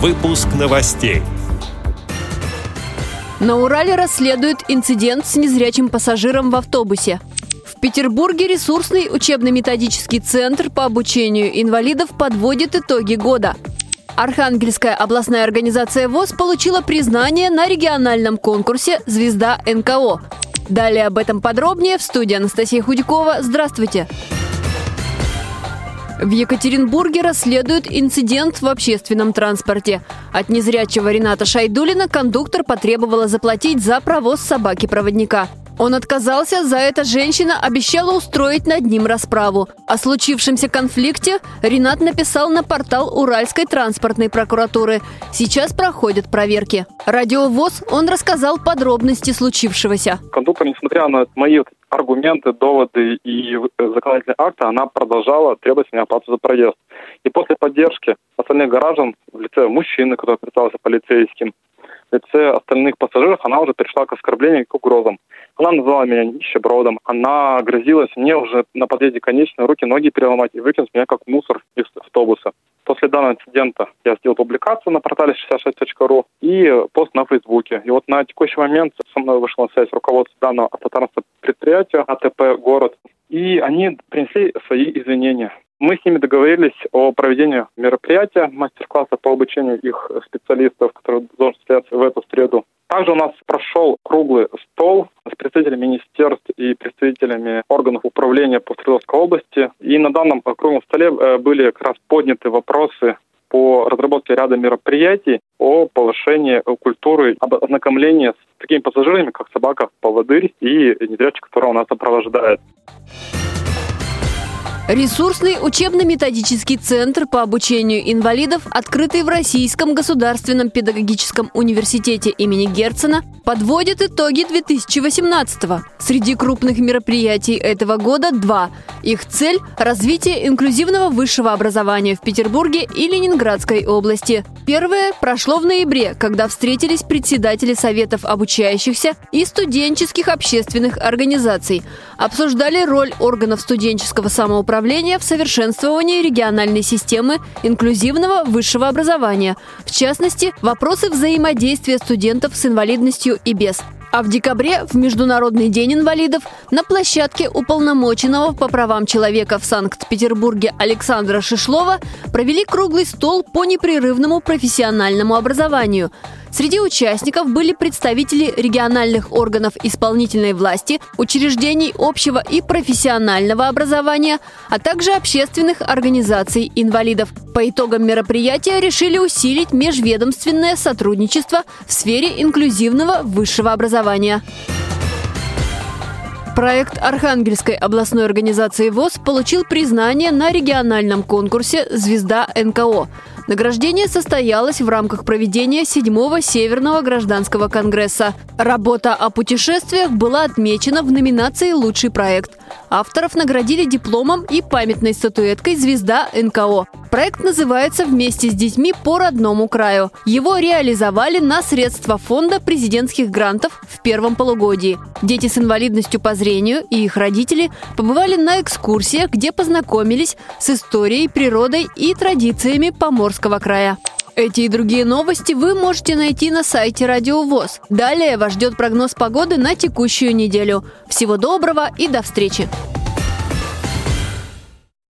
Выпуск новостей. На Урале расследуют инцидент с незрячим пассажиром в автобусе. В Петербурге ресурсный учебно-методический центр по обучению инвалидов подводит итоги года. Архангельская областная организация ВОЗ получила признание на региональном конкурсе «Звезда НКО». Далее об этом подробнее в студии Анастасия Худякова. Здравствуйте! В Екатеринбурге расследуют инцидент в общественном транспорте. От незрячего Рената Шайдулина кондуктор потребовала заплатить за провоз собаки-проводника. Он отказался, за это женщина обещала устроить над ним расправу. О случившемся конфликте Ренат написал на портал Уральской транспортной прокуратуры. Сейчас проходят проверки. Радиовоз он рассказал подробности случившегося. Кондуктор, несмотря на мои аргументы, доводы и законодательные акты, она продолжала требовать меня оплату за проезд. И после поддержки остальных граждан в лице мужчины, который представился полицейским, в лице остальных пассажиров она уже перешла к оскорблениям и к угрозам. Она назвала меня нищебродом, она грозилась мне уже на подъезде конечной руки, ноги переломать и выкинуть меня как мусор из автобуса. После данного инцидента я сделал публикацию на портале 66.ru и пост на Фейсбуке. И вот на текущий момент со мной вышла на связь руководство данного автотранспортного предприятия АТП «Город». И они принесли свои извинения. Мы с ними договорились о проведении мероприятия, мастер-класса по обучению их специалистов, которые должны состояться в эту среду. Также у нас прошел круглый стол с представителями министерств и представителями органов управления по Свердловской области. И на данном круглом столе э, были как раз подняты вопросы по разработке ряда мероприятий о повышении культуры об ознакомлении с такими пассажирами, как собака-поводырь и незрячий, которого нас сопровождает. Ресурсный учебно-методический центр по обучению инвалидов, открытый в Российском государственном педагогическом университете имени Герцена, подводит итоги 2018-го. Среди крупных мероприятий этого года два. Их цель – развитие инклюзивного высшего образования в Петербурге и Ленинградской области. Первое прошло в ноябре, когда встретились председатели советов обучающихся и студенческих общественных организаций. Обсуждали роль органов студенческого самоуправления направления в совершенствовании региональной системы инклюзивного высшего образования, в частности, вопросы взаимодействия студентов с инвалидностью и без. А в декабре, в Международный день инвалидов, на площадке уполномоченного по правам человека в Санкт-Петербурге Александра Шишлова провели круглый стол по непрерывному профессиональному образованию – Среди участников были представители региональных органов исполнительной власти, учреждений общего и профессионального образования, а также общественных организаций инвалидов. По итогам мероприятия решили усилить межведомственное сотрудничество в сфере инклюзивного высшего образования. Проект Архангельской областной организации ВОЗ получил признание на региональном конкурсе «Звезда НКО». Награждение состоялось в рамках проведения 7-го Северного гражданского конгресса. Работа о путешествиях была отмечена в номинации «Лучший проект». Авторов наградили дипломом и памятной статуэткой «Звезда НКО». Проект называется «Вместе с детьми по родному краю». Его реализовали на средства фонда президентских грантов в первом полугодии. Дети с инвалидностью по зрению и их родители побывали на экскурсиях, где познакомились с историей, природой и традициями Поморского края. Эти и другие новости вы можете найти на сайте Радио ВОЗ. Далее вас ждет прогноз погоды на текущую неделю. Всего доброго и до встречи!